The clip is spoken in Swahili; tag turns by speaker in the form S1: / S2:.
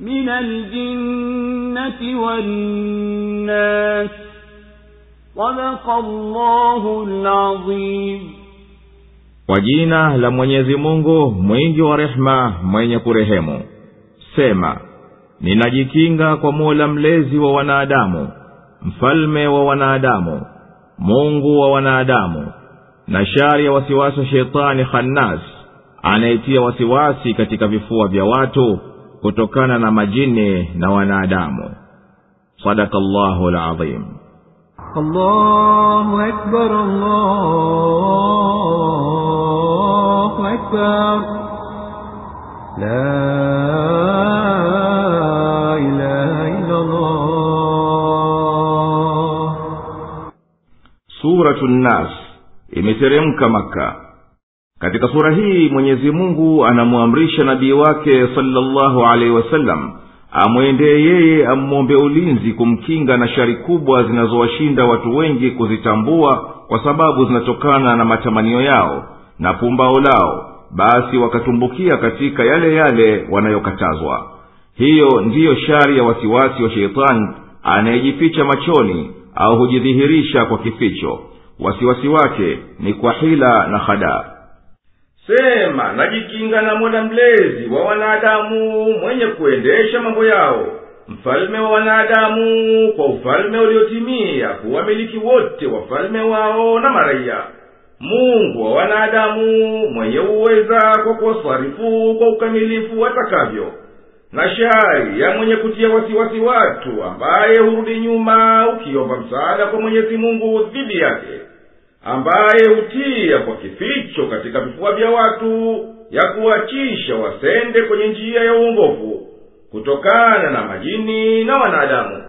S1: من الجنة والناس صدق الله العظيم
S2: kwa jina la mwenyezi mungu mwingi wa rehema mwenye kurehemu sema ninajikinga kwa mola mlezi wa wanadamu mfalme wa wanadamu mungu wa wanadamu na shari ya wasiwasi wa sheitani khannas anayetia wasiwasi katika vifua vya watu kutokana na majini na wanadamu sadaka llahu lazim
S3: الله أكبر الله أكبر لا إله إلا الله
S2: suratu nnas imeteremka maka katika sura hii mwenyezi mungu anamwamrisha nabii wake salllahu alaihi wasallam amwendee yeye ammwombe ulinzi kumkinga na shari kubwa zinazowashinda watu wengi kuzitambua kwa sababu zinatokana na matamanio yao na pumbao lao basi wakatumbukia katika yale yale wanayokatazwa. Hiyo ndiyo shari ya wasiwasi wa sheitani anayejificha machoni au hujidhihirisha kwa kificho. Wasiwasi wake ni kwa hila na hadaa sema najikinga na mola mlezi wa wanadamu mwenye kuendesha mambo yao. Mfalme wa wanadamu kwa ufalme uliotimia kuwamiliki wote wafalme wao na maraiya mungu wa wanadamu mwenye uweza kwa kuwasarifu kwa ukamilifu watakavyo. Na shari ya mwenye kutia wasiwasi watu ambaye hurudi nyuma ukiomba msaada kwa mwenyezi mungu dhidi yake. Ambaye hutia kwa kificho katika vifua vya watu ya kuwachisha wasende kwenye njia ya uongofu kutokana na majini na wanadamu